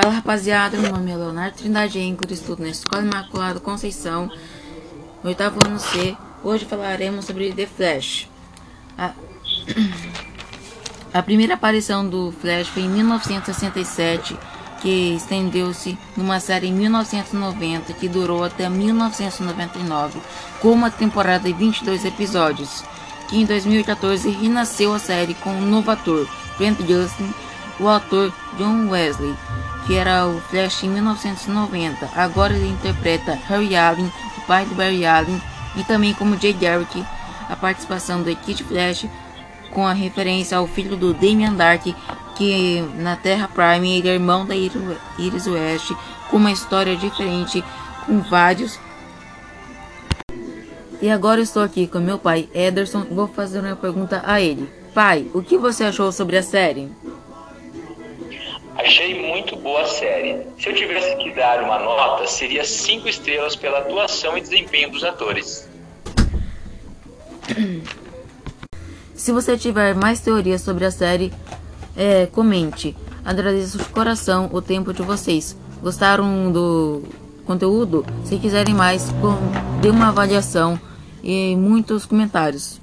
Fala rapaziada, meu nome é Leonardo Trindade Enco, estudo na Escola Imaculada Conceição, oitavo ano C. Hoje falaremos sobre The Flash. A, a primeira aparição do Flash foi em 1967, que estendeu-se numa série em 1990, que durou até 1999, com uma temporada de 22 episódios, que em 2014 renasceu a série com um novo ator, Grant Gustin, o ator John Wesley, que era o Flash em 1990. Agora ele interpreta Harry Allen, o pai do Barry Allen, e também como Jay Garrick, a participação do Kid Flash com a referência ao filho do Damian Dark, que na Terra Prime ele é irmão da Iris West, com uma história diferente, com vários. E agora estou aqui com meu pai Ederson e vou fazer uma pergunta a ele. Pai, o que você achou sobre a série? Achei muito boa a série. Se eu tivesse que dar uma nota, seria 5 estrelas pela atuação e desempenho dos atores. Se você tiver mais teorias sobre a série, é, comente. Agradeço de coração o tempo de vocês. Gostaram do conteúdo? Se quiserem mais, dê uma avaliação e muitos comentários.